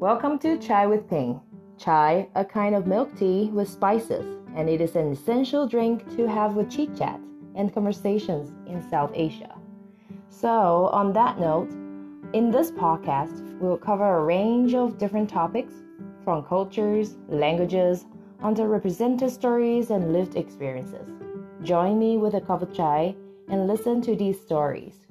Welcome to Chai with Ping. Chai, a kind of milk tea with spices, and it is an essential drink to have with chit chat and conversations in South Asia. So, on that note, in this podcast, we'll cover a range of different topics from cultures, languages, underrepresented stories, and lived experiences. Join me with a cup of chai and listen to these stories.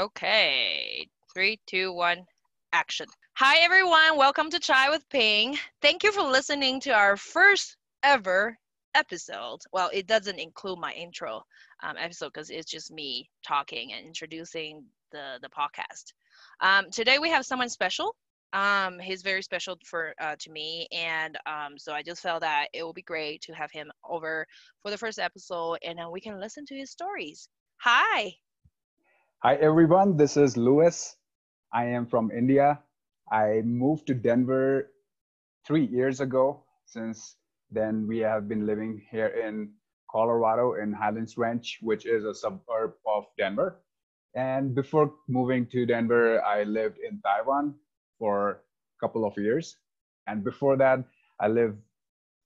Okay, three, two, one, action. Hi, everyone. Welcome to Chai with Ping. Thank you for listening to our first ever episode. Well, it doesn't include my intro um, episode because it's just me talking and introducing the, the podcast. Um, today we have someone special. Um, he's very special for uh, to me, and um, so I just felt that it would be great to have him over for the first episode, and then we can listen to his stories. Hi. Hi, everyone. This is Lewis. I am from India. I moved to Denver three years ago. Since then, we have been living here in Colorado in Highlands Ranch, which is a suburb of Denver. And before moving to Denver, I lived in Taiwan for a couple of years. And before that, I lived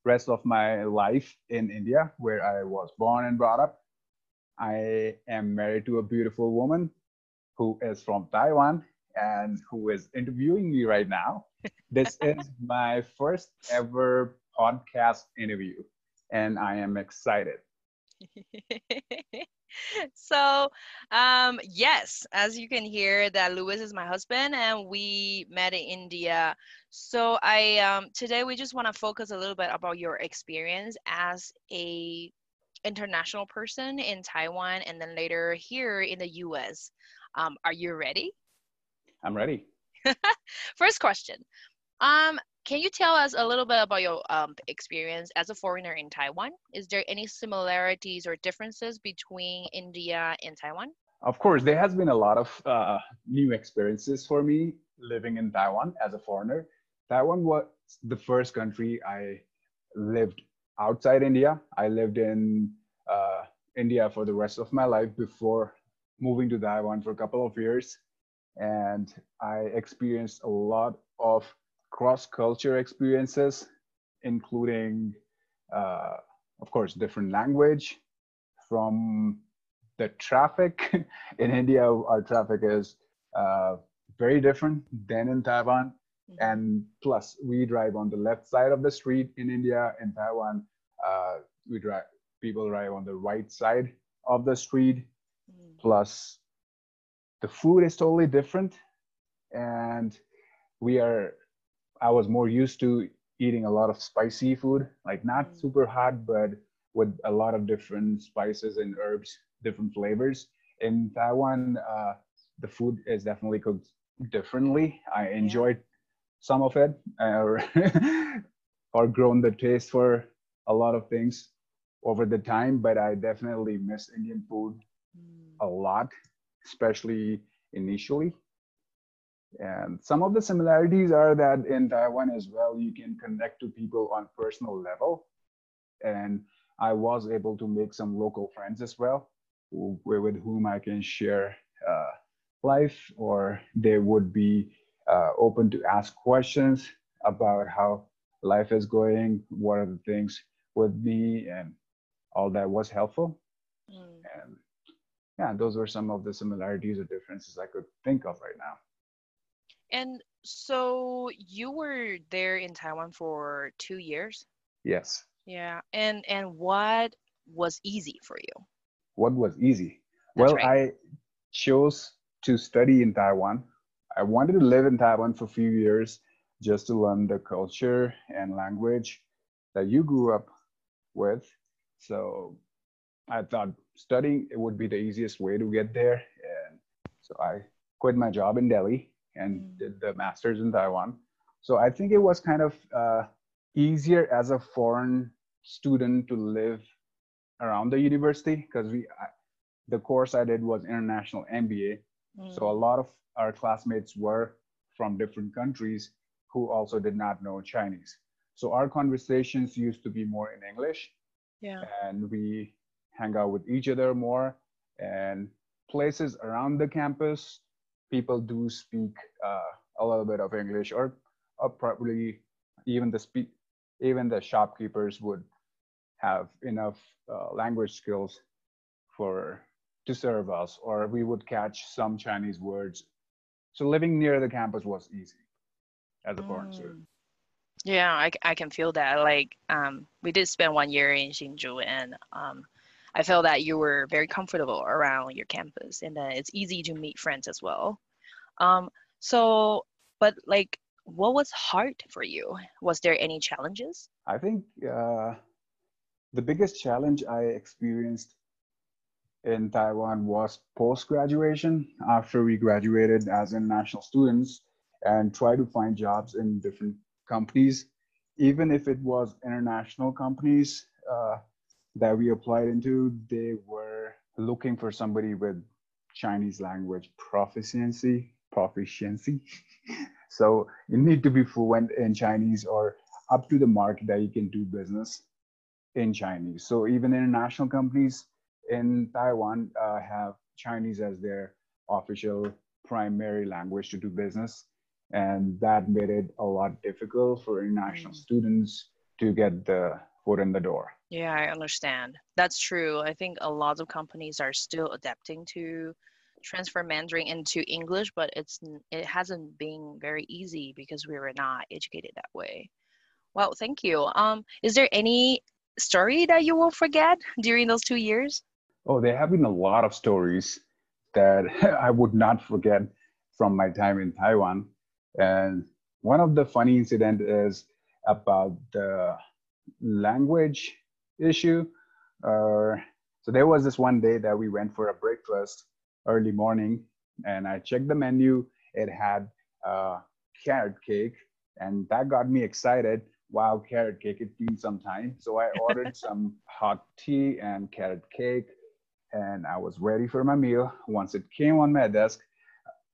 rest of my life in India, where I was born and brought up. I am married to a beautiful woman who is from Taiwan and who is interviewing me right now. This is my first ever podcast interview, and I am excited. so um yes as you can hear that louis is my husband and we met in india so i um today we just want to focus a little bit about your experience as a international person in Taiwan and then later here in the US. Um, are you ready? I'm ready. First question. Um, can you tell us a little bit about your um, experience as a foreigner in Taiwan? Is there any similarities or differences between India and Taiwan? Of course, there has been a lot of uh, new experiences for me living in Taiwan as a foreigner. Taiwan was the first country I lived outside India. I lived in uh, India for the rest of my life before moving to Taiwan for a couple of years. And I experienced a lot of cross culture experiences, including, uh, of course, different language from the traffic. in India, our traffic is uh, very different than in Taiwan. And plus, we drive on the left side of the street in India. In Taiwan, uh, we drive people drive on the right side of the street. Mm. Plus, the food is totally different, and we are. I was more used to eating a lot of spicy food, like not mm. super hot, but with a lot of different spices and herbs, different flavors. In Taiwan, uh, the food is definitely cooked differently. I enjoyed some of it or or grown the taste for a lot of things over the time but i definitely miss indian food mm. a lot especially initially and some of the similarities are that in taiwan as well you can connect to people on personal level and i was able to make some local friends as well who, with whom i can share uh, life or they would be uh, open to ask questions about how life is going, what are the things with me, and all that was helpful. Mm. And yeah, those were some of the similarities or differences I could think of right now. And so you were there in Taiwan for two years? Yes. Yeah. And and what was easy for you? What was easy? That's well, right. I chose to study in Taiwan I wanted to live in Taiwan for a few years just to learn the culture and language that you grew up with. So I thought studying it would be the easiest way to get there. And so I quit my job in Delhi and mm. did the master's in Taiwan. So I think it was kind of uh, easier as a foreign student to live around the university because we I, the course I did was international MBA. Mm. So a lot of our classmates were from different countries who also did not know Chinese. So our conversations used to be more in English. Yeah. And we hang out with each other more and places around the campus people do speak uh, a little bit of English, or, or probably even the speak, even the shopkeepers would have enough uh, language skills for to serve us, or we would catch some Chinese words. So living near the campus was easy as a foreign mm. student. Yeah, I, I can feel that. Like, um, we did spend one year in Hsinchu, and um, I felt that you were very comfortable around your campus, and that it's easy to meet friends as well. Um, so, but like, what was hard for you? Was there any challenges? I think uh, the biggest challenge I experienced in Taiwan was post graduation after we graduated as international students and try to find jobs in different companies, even if it was international companies uh, that we applied into, they were looking for somebody with Chinese language proficiency. Proficiency. so you need to be fluent in Chinese or up to the mark that you can do business in Chinese. So even international companies in Taiwan uh, have Chinese as their official primary language to do business. And that made it a lot difficult for international mm. students to get the foot in the door. Yeah i understand. That's true. I think a lot of companies are still adapting to transfer mandarin into english but it's it hasn't been very easy because we were not educated that way. Well thank you. Um is there any story that you will forget during those two years oh there have been a lot of stories that i would not forget from my time in taiwan and one of the funny incident is about the language issue. Uh, so there was this one day that we went for a breakfast early morning, and I checked the menu. It had uh, carrot cake, and that got me excited. Wow, carrot cake! It's been some time, so I ordered some hot tea and carrot cake, and I was ready for my meal. Once it came on my desk,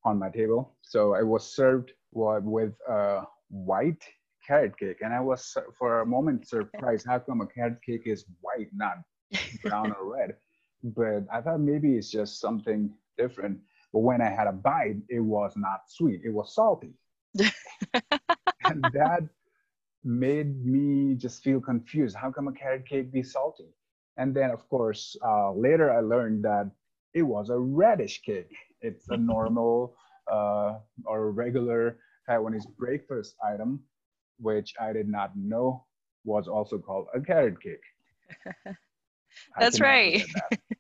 on my table, so I was served with a white carrot cake, and I was for a moment surprised. How come a carrot cake is white, not brown or red? But I thought maybe it's just something different. But when I had a bite, it was not sweet; it was salty, and that made me just feel confused. How come a carrot cake be salty? And then, of course, uh, later I learned that it was a radish cake. It's a normal uh, or regular Taiwanese breakfast item, which I did not know was also called a carrot cake. That's right.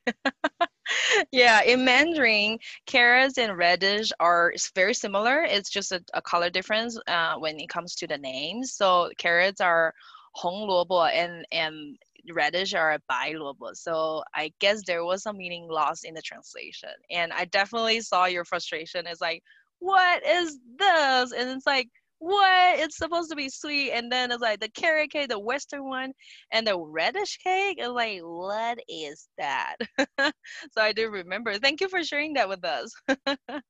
That. yeah, in Mandarin, carrots and radish are very similar. It's just a, a color difference uh, when it comes to the names. So carrots are hong luobo and and radish are bai luobo. So I guess there was some meaning lost in the translation. And I definitely saw your frustration. It's like, what is this? And it's like, what? It's supposed to be sweet. And then it's like the carrot cake, the Western one, and the reddish cake. And like, what is that? so I do remember. Thank you for sharing that with us.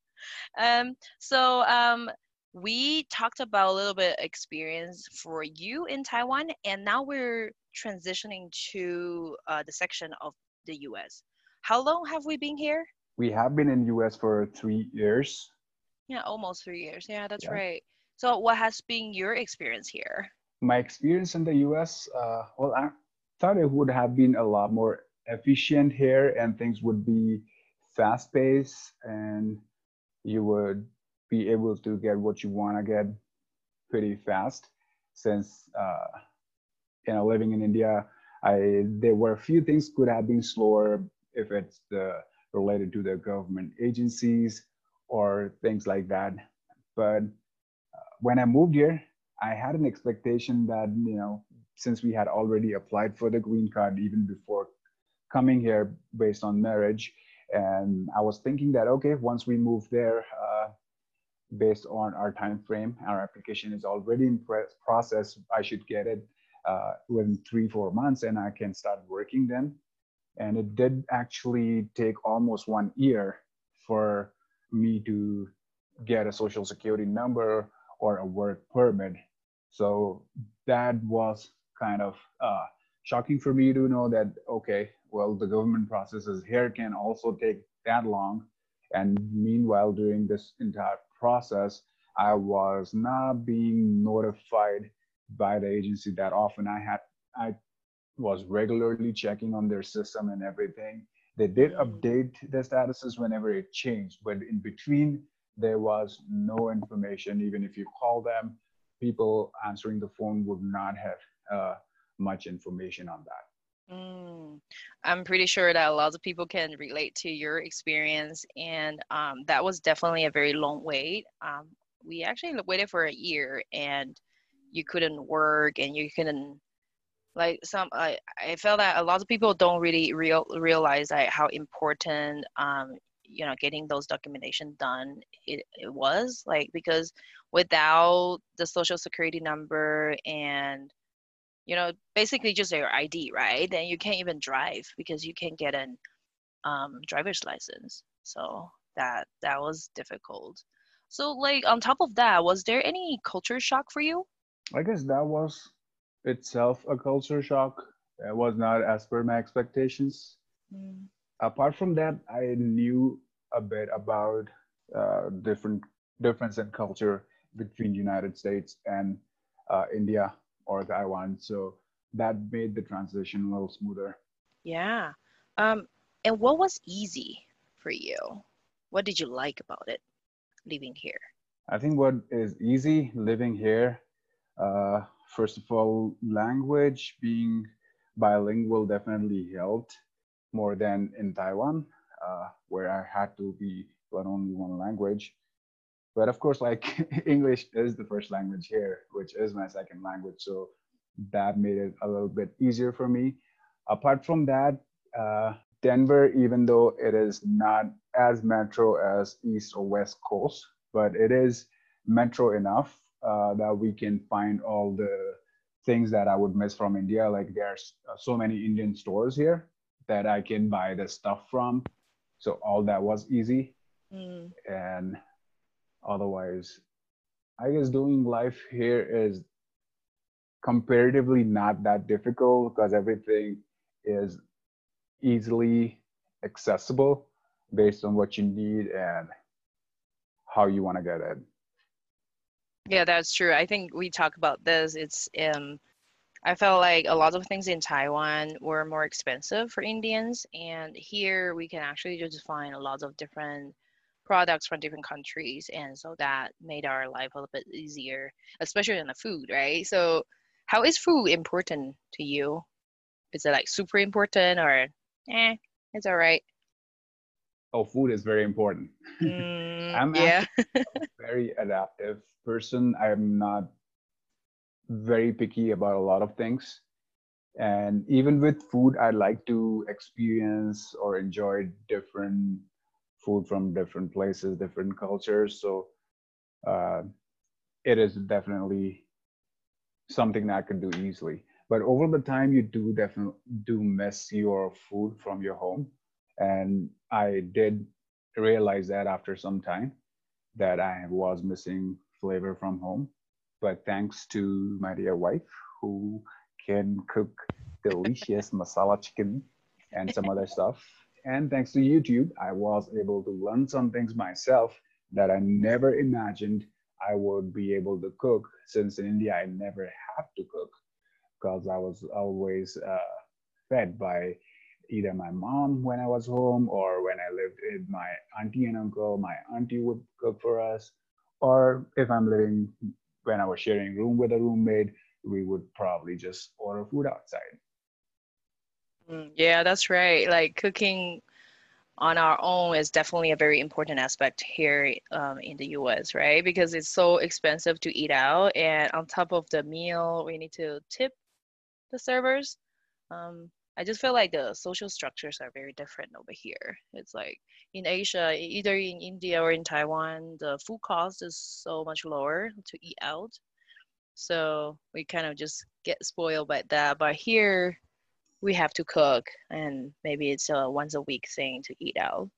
um, so um, we talked about a little bit experience for you in Taiwan, and now we're transitioning to uh, the section of the U.S. How long have we been here? We have been in U.S. for three years. Yeah, almost three years. Yeah, that's yeah. right. So, what has been your experience here? My experience in the US, uh, well, I thought it would have been a lot more efficient here and things would be fast paced and you would be able to get what you want to get pretty fast since uh, you know living in india i there were a few things could have been slower if it's the related to the government agencies or things like that. But uh, when I moved here, I had an expectation that, you know, since we had already applied for the green card even before coming here based on marriage, and I was thinking that, okay, once we move there, uh, based on our time frame, our application is already in process, I should get it uh, within three, four months and I can start working then. And it did actually take almost one year for me to get a social security number or a work permit. So that was kind of uh, shocking for me to know that, okay, well, the government processes here can also take that long. And meanwhile, during this entire process, I was not being notified by the agency that often. I had I was regularly checking on their system and everything. They did update the statuses whenever it changed, but in between there was no information. Even if you call them, people answering the phone would not have uh, much information on that. Mm, I'm pretty sure that a lot of people can relate to your experience, and um, that was definitely a very long wait. Um, we actually waited for a year, and you couldn't work, and you couldn't like some. I I felt that a lot of people don't really real realize like how important um you know getting those documentation done it, it was like because without the social security number and you know, basically just your ID, right? Then you can't even drive because you can't get an um, driver's license. So that that was difficult. So like on top of that, was there any culture shock for you? I guess that was itself a culture shock. It was not as per my expectations. Mm. Apart from that, I knew a bit about uh, different difference in culture between United States and uh, India or Taiwan. So that made the transition a little smoother. Yeah. Um, and what was easy for you? What did you like about it living here? I think what is easy living here, uh, first of all, language being bilingual definitely helped more than in Taiwan, uh, where I had to be learn only one language. But of course, like English is the first language here, which is my second language. So that made it a little bit easier for me. Apart from that, uh, Denver, even though it is not as metro as East or West Coast, but it is metro enough uh, that we can find all the things that I would miss from India. Like there's uh, so many Indian stores here that I can buy the stuff from. So all that was easy. Mm. And otherwise, I guess doing life here is comparatively not that difficult because everything is easily accessible based on what you need and how you want to get it. Yeah, that's true. I think we talk about this. It's um I felt like a lot of things in Taiwan were more expensive for Indians, and here we can actually just find a lot of different products from different countries, and so that made our life a little bit easier, especially in the food, right? So, how is food important to you? Is it like super important or eh, it's all right? Oh, food is very important. Mm, I'm yeah. very adaptive person. I'm not very picky about a lot of things. And even with food, I like to experience or enjoy different food from different places, different cultures. So uh, it is definitely something that I can do easily. But over the time, you do definitely do miss your food from your home. And I did realize that after some time that I was missing flavor from home. But thanks to my dear wife, who can cook delicious masala chicken and some other stuff, and thanks to YouTube, I was able to learn some things myself that I never imagined I would be able to cook. Since in India, I never had to cook because I was always uh, fed by either my mom when I was home or when I lived with my auntie and uncle. My auntie would cook for us, or if I'm living when I was sharing room with a roommate, we would probably just order food outside. Mm, Yeah, that's right. Like cooking on our own is definitely a very important aspect here um, in the US, right? Because it's so expensive to eat out, and on top of the meal, we need to tip the servers. Um, I just feel like the social structures are very different over here. It's like in Asia, either in India or in Taiwan, the food cost is so much lower to eat out. So we kind of just get spoiled by that. But here, we have to cook and maybe it's a once a week thing to eat out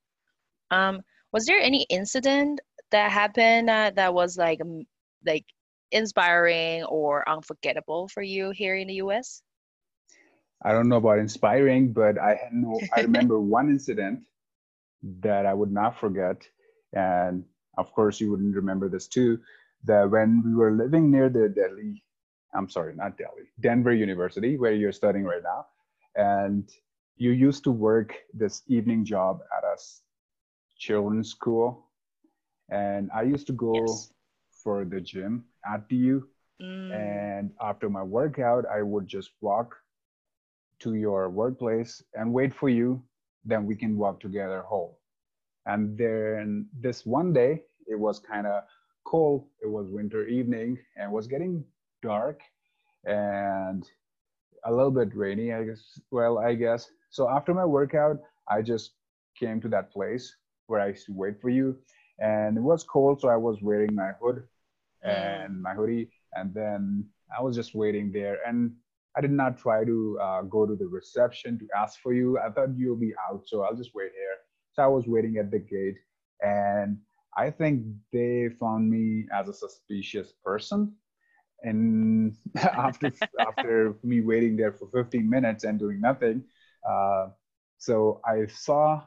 um was there any incident that happened that, that was like like inspiring or unforgettable for you here in the us I don't know about inspiring, but I had. I remember one incident that I would not forget. And of course, you wouldn't remember this too. That when we were living near the Delhi, I'm sorry, not Delhi, Denver University, where you're studying right now, and you used to work this evening job at a children's school, and I used to go yes. for the gym at DU. Mm. And after my workout, I would just walk to your workplace and wait for you. Then we can walk together home. And then this one day, it was kind of cold. It was winter evening and it was getting dark and a little bit rainy, I guess. Well, I guess. So after my workout, I just came to that place where I used to wait for you. And it was cold, so I was wearing my hood mm. and my hoodie. And then I was just waiting there. And I did not try to uh, go to the reception to ask for you. I thought you'll be out, so I'll just wait here. So I was waiting at the gate. And I think they found me as a suspicious person. And after after me waiting there for 15 minutes and doing nothing, uh, so I saw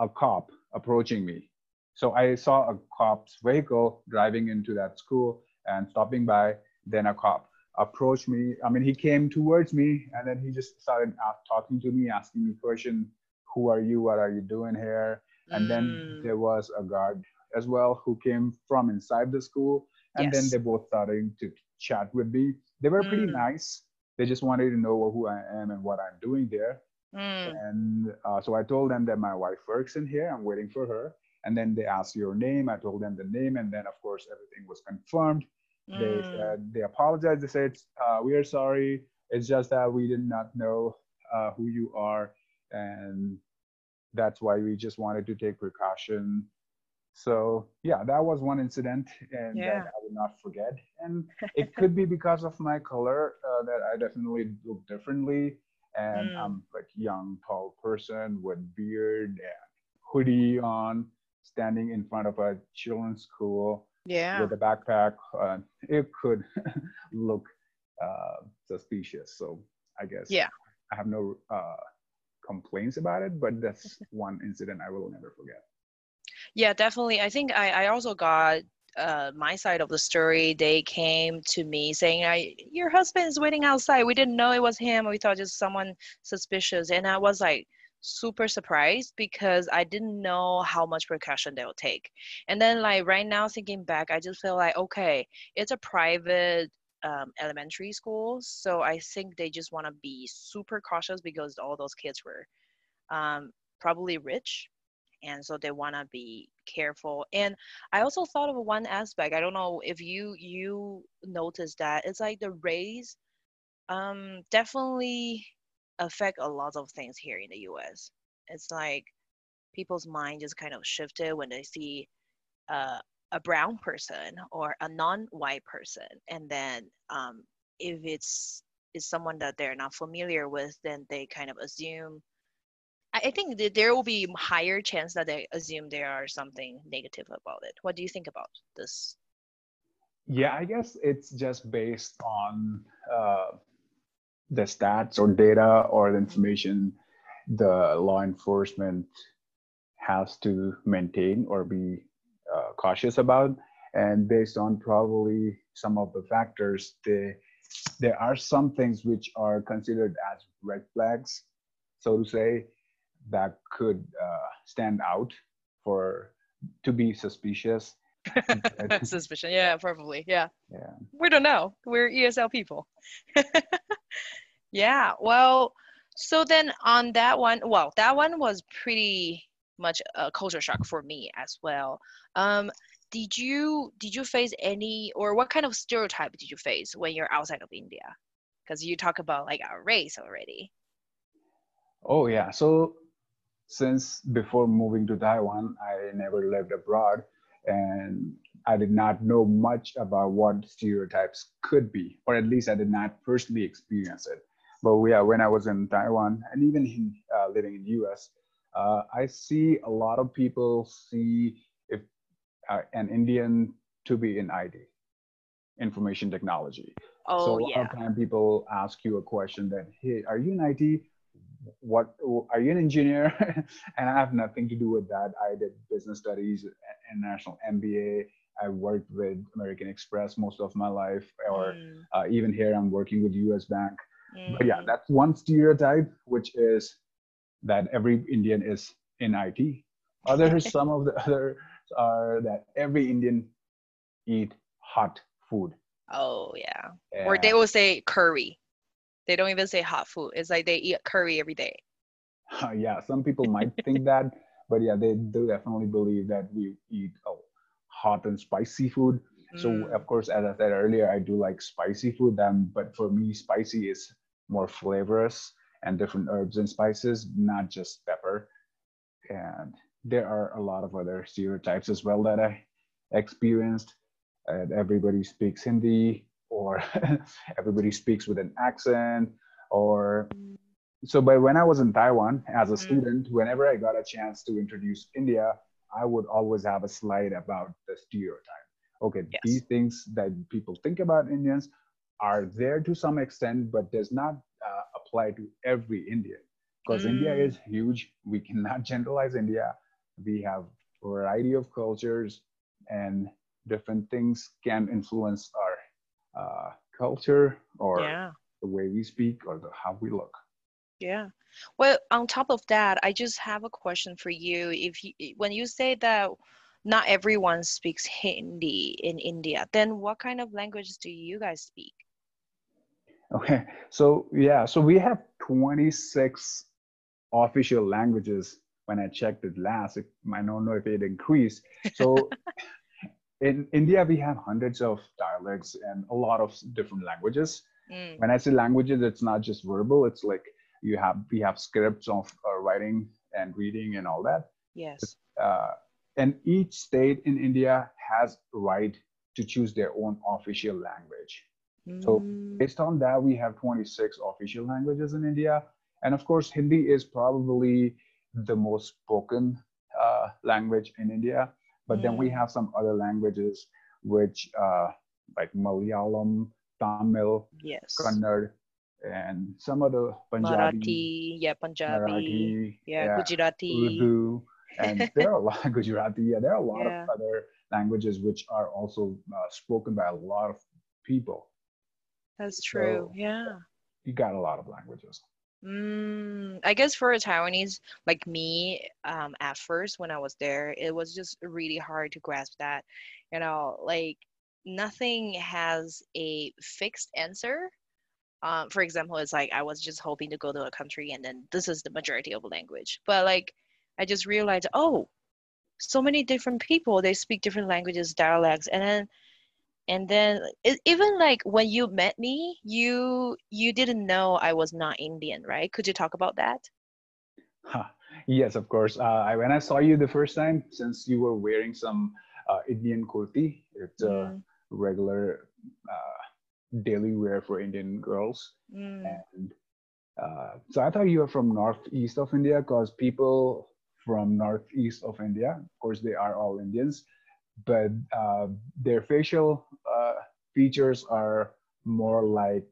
a cop approaching me. So I saw a cop's vehicle driving into that school and stopping by. Then a cop approached me. I mean, he came towards me and then he just started talking to me, asking me question, who are you? What are you doing here? And mm. then there was a guard as well who came from inside the school. And yes. then they both started to chat with me. They were pretty mm. nice. They just wanted to know who I am and what I'm doing there. Mm. And uh, so I told them that my wife works in here. I'm waiting for her. And then they asked your name. I told them the name. And then, of course, everything was confirmed. Mm. They said, they apologized. They said, uh, We are sorry. It's just that we did not know uh, who you are. And that's why we just wanted to take precaution. So, yeah, that was one incident. And yeah. that I will not forget. And it could be because of my color uh, that I definitely look differently and mm. I'm like young, tall person with beard and hoodie on, standing in front of a children's school yeah. with a backpack. Uh, it could look uh, suspicious. So I guess yeah, I have no uh, complaints about it, but that's one incident I will never forget. Yeah, definitely. I think I, I also got uh, my side of the story, they came to me saying, I, "Your husband is waiting outside. We didn't know it was him. We thought just someone suspicious." And I was like super surprised because I didn't know how much precaution they'll take. And then like right now, thinking back, I just feel like okay, it's a private um, elementary school, so I think they just want to be super cautious because all those kids were um, probably rich and so they want to be careful and i also thought of one aspect i don't know if you you noticed that it's like the race um definitely affect a lot of things here in the us it's like people's mind just kind of shifted when they see uh, a brown person or a non-white person and then um, if it's is someone that they're not familiar with then they kind of assume I think that there will be higher chance that they assume there are something negative about it. What do you think about this? Yeah, I guess it's just based on uh, the stats or data or the information the law enforcement has to maintain or be uh, cautious about. And based on probably some of the factors, they, there are some things which are considered as red flags, so to say, that could uh, stand out for to be suspicious. Suspicion, yeah, probably, yeah. Yeah. We don't know. We're ESL people. yeah. Well, so then on that one, well, that one was pretty much a culture shock for me as well. Um, did you did you face any or what kind of stereotype did you face when you're outside of India? Because you talk about like our race already. Oh yeah. So since before moving to Taiwan, I never lived abroad and I did not know much about what stereotypes could be, or at least I did not personally experience it. But yeah, when I was in Taiwan and even in, uh, living in the US, uh, I see a lot of people see if uh, an Indian to be in IT, information technology. Oh, so a lot of time people ask you a question that, hey, are you in IT? what are you an engineer? And i have nothing to do with that. I did business studies international mba i worked with american express most of my life or Mm, uh, even here i'm working with us bank but yeah mm. that's one stereotype which is that every indian is in it others some of the others are that every indian eat hot food Oh yeah. Or they will say curry. They don't even say hot food. It's like they eat curry every day. yeah, some people might think that, but yeah, they do definitely believe that we eat oh, hot and spicy food. So Mm, of course, as I said earlier, I do like spicy food. Um, but for me, spicy is more flavorous and different herbs and spices, not just pepper. And there are a lot of other stereotypes as well that I experienced. And everybody speaks Hindi, or everybody speaks with an accent, or so but when i was in taiwan as a Mm. student whenever i got a chance to introduce india i would always have a slide about the stereotype okay Yes. these things that people think about indians are there to some extent but does not uh, apply to every indian because india Mm. is huge we cannot generalize india we have variety of cultures and different things can influence our uh, culture or yeah. the way we speak or the, how we look Yeah. Well, on top of that, I just have a question for you. If you, when you say that not everyone speaks Hindi in India, then what kind of language do you guys speak? Okay, so yeah, so we have 26 official languages. When I checked it last, it, I don't know if it increased. So in India, we have hundreds of dialects and a lot of different languages. Mm, When I say languages, it's not just verbal. It's like you have we have scripts of uh, writing and reading and all that. yes. Uh, and each state in India has right to choose their own official language. So Mm, based on that, we have 26 official languages in India. And of course, Hindi is probably the most spoken uh, language in India. But then we Mm. have some other languages, which uh, like Malayalam, Tamil, yes. Kannada, and some other Punjabi, Marathi, yeah, Punjabi, Marathi, yeah, Gujarati. Urdu, and there are a lot of Gujarati. Yeah, there are a lot Yeah. of other languages which are also uh, spoken by a lot of people. That's true. So- Yeah. You got a lot of languages. Mm, I guess for a Taiwanese like me, um, at first when I was there, it was just really hard to grasp that. You know, like nothing has a fixed answer. Um, for example, it's like I was just hoping to go to a country and then this is the majority of the language. But like I just realized, oh, so many different people, they speak different languages, dialects, and then and then it, even like when you met me, you you didn't know I was not Indian, right? Could you talk about that? Huh. Yes, of course. Uh, I, when I saw you the first time, since you were wearing some uh, Indian kurti, it's a Mm, regular uh, daily wear for Indian girls. mm, And uh, so I thought you were from northeast of India because people from northeast of India, of course, they are all Indians, but uh, their facial uh, features are more like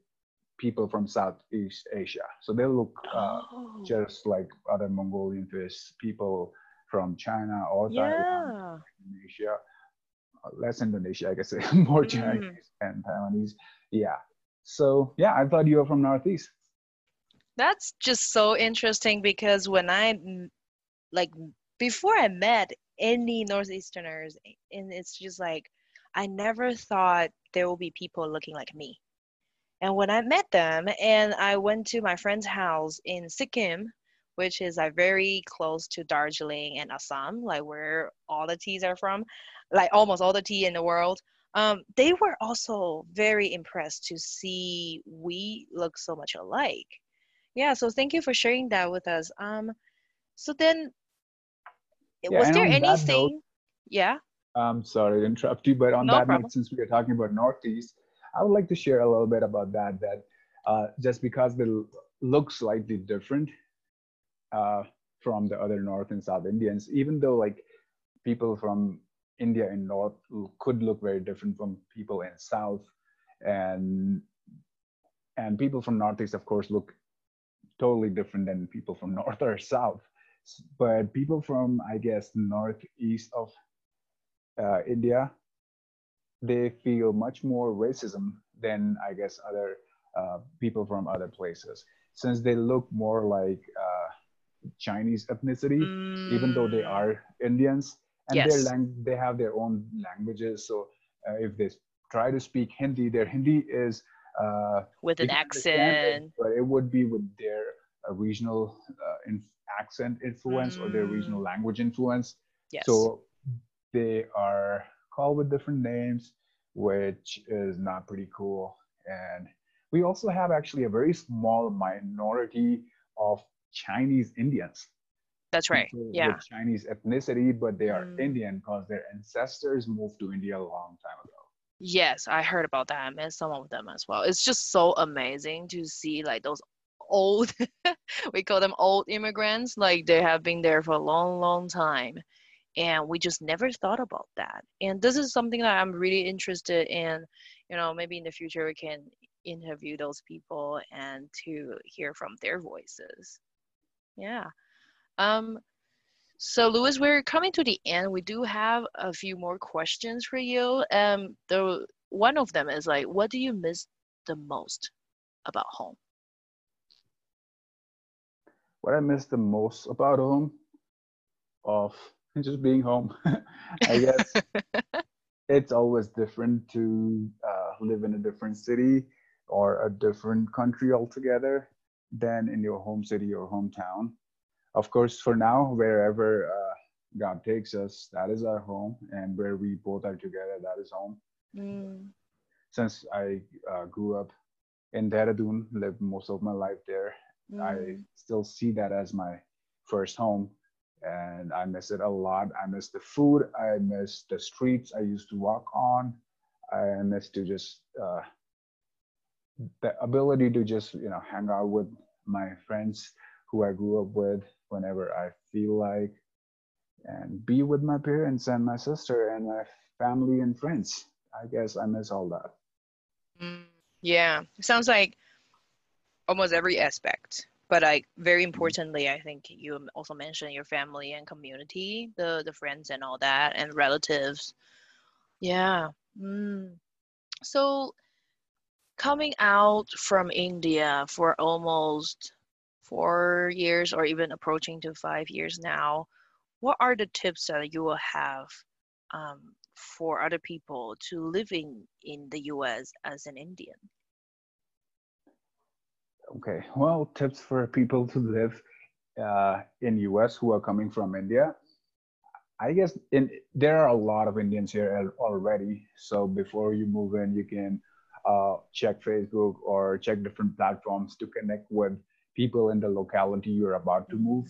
people from Southeast Asia. So they look uh, Oh, just like other Mongolian fish, people from China or Taiwan, yeah. Indonesia, uh, less Indonesia, I guess, more Mm. Chinese and Taiwanese. Yeah. So yeah, I thought you were from Northeast. That's just so interesting because when I like before I met any Northeasterners, and it's just like I never thought there will be people looking like me. And when I met them and I went to my friend's house in Sikkim, which is like very close to Darjeeling and Assam, like where all the teas are from, like almost all the tea in the world. Um, they were also very impressed to see we look so much alike. Yeah, so thank you for sharing that with us. Um, so then, Yeah, was there that note- anything? Yeah. I'm sorry to interrupt you, but on No that problem. note, since we are talking about Northeast, I would like to share a little bit about that. That uh, just because they look slightly different uh, from the other North and South Indians, even though like people from India in North could look very different from people in South, and and people from Northeast, of course, look totally different than people from north or south. But people from, I guess, northeast of uh, India, they feel much more racism than, I guess, other uh, people from other places, since they look more like uh, Chinese ethnicity, mm. even though they mm. are Indians, and yes. their lang- they have their own languages. So uh, if they try to speak Hindi, their Hindi is uh, with an accent, but it would be with their uh, regional uh, accent influence mm. or their regional mm. language influence. Yes. So they are called with different names, which is not pretty cool. And we also have actually a very small minority of Chinese Indians. That's right. yeah. With Chinese ethnicity, but they are mm. Indian because their ancestors moved to India a long time ago. Yes, I heard about that. I met some of them as well. It's just so amazing to see like those old we call them old immigrants like they have been there for a long long time and we just never thought about that and this is something that i'm really interested in you know maybe in the future we can interview those people and to hear from their voices yeah um so Louis, we're coming to the end. We do have a few more questions for you. Um, the one of them is like, what do you miss the most about home? What I miss the most about home, of just being home, I guess. it's always different to uh, live in a different city or a different country altogether than in your home city or hometown of course, for now, wherever uh, God takes us, that is our home, and where we both are together, that is home. Mm. Since I uh, grew up in Dehradun, lived most of my life there, mm. I still see that as my first home, and I miss it a lot. I miss the food, I miss the streets I used to walk on, I miss to just uh, the ability to just you know hang out with my friends who I grew up with whenever I feel like, and be with my parents and my sister and my family and friends. I guess I miss all that. Mm, yeah, sounds like almost every aspect. But like very importantly, I think you also mentioned your family and community, the the friends and all that, and relatives. Yeah. Mm. So coming out from India for almost four years or even approaching to five years now, what are the tips that you will have um, for other people to living in the US as an Indian? Okay, well, tips for people to live uh, in US who are coming from India. I guess in there are a lot of Indians here already. So before you move in, you can uh, check Facebook or check different platforms to connect with people in the locality you're about to move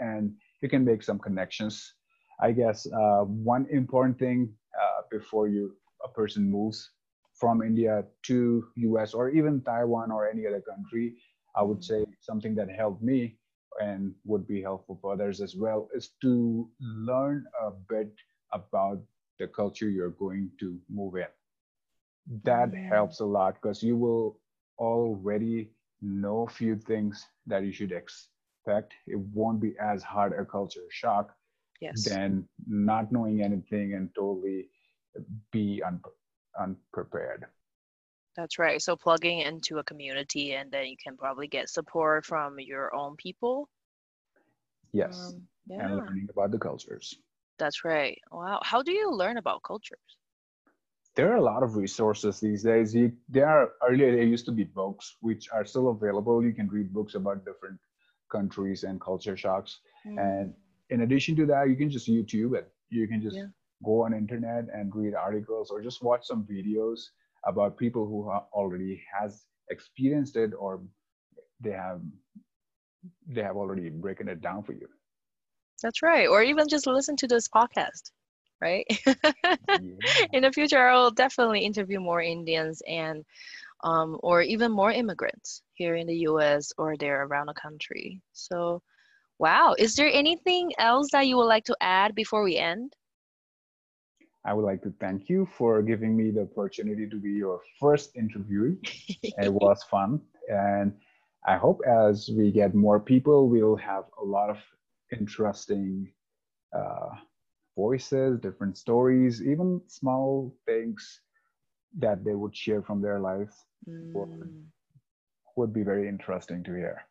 and you can make some connections i guess uh, one important thing uh, before you a person moves from india to us or even taiwan or any other country i would mm. say something that helped me and would be helpful for others as well is to learn a bit about the culture you're going to move in that helps a lot because you will already know a few things that you should expect. It won't be as hard a culture shock yes. than not knowing anything and totally be un- unprepared. That's right. So plugging into a community and then you can probably get support from your own people. Yes. Um, yeah. And learning about the cultures. That's right. Wow. How do you learn about cultures? there are a lot of resources these days. You, there are earlier there used to be books which are still available. You can read books about different countries and culture shocks. Mm. And in addition to that, you can just YouTube it. You can just yeah. Go on internet and read articles or just watch some videos about people who already has experienced it or they have they have already broken it down for you. That's right. Or even just listen to this podcast right? yeah. In the future, I will definitely interview more Indians and um, or even more immigrants here in the U.S. or there around the country. So, wow, is there anything else that you would like to add before we end? I would like to thank you for giving me the opportunity to be your first interviewee. it was fun, and I hope as we get more people, we'll have a lot of interesting uh, voices, different stories, even small things that they would share from their lives Mm, would, would be very interesting to hear.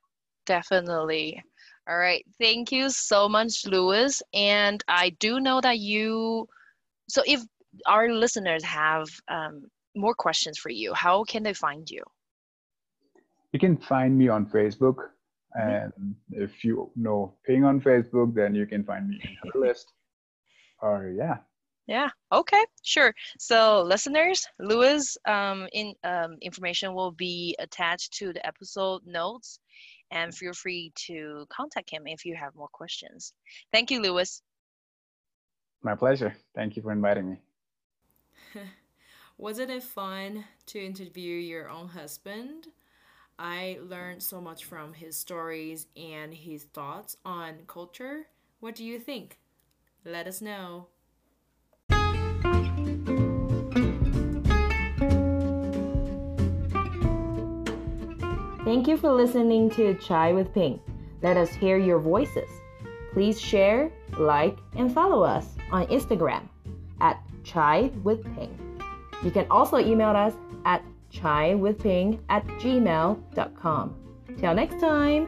definitely. All right. Thank you so much, Lewis. And I do know that you, so if our listeners have um, more questions for you, how can they find you? You can find me on Facebook. Mhm. And if you know Ping on Facebook, then you can find me in her list. Or yeah, Yeah. Okay. Sure. So, listeners, Lewis, um, in um, information will be attached to the episode notes, and feel free to contact him if you have more questions. Thank you, Lewis. My pleasure. Thank you for inviting me. Wasn't it fun to interview your own husband? I learned so much from his stories and his thoughts on culture. What do you think? Let us know. Thank you for listening to Chai with Ping. Let us hear your voices. Please share, like, and follow us on Instagram at Chai with Ping. You can also email us at chaiwithping at gmail.com. Till next time.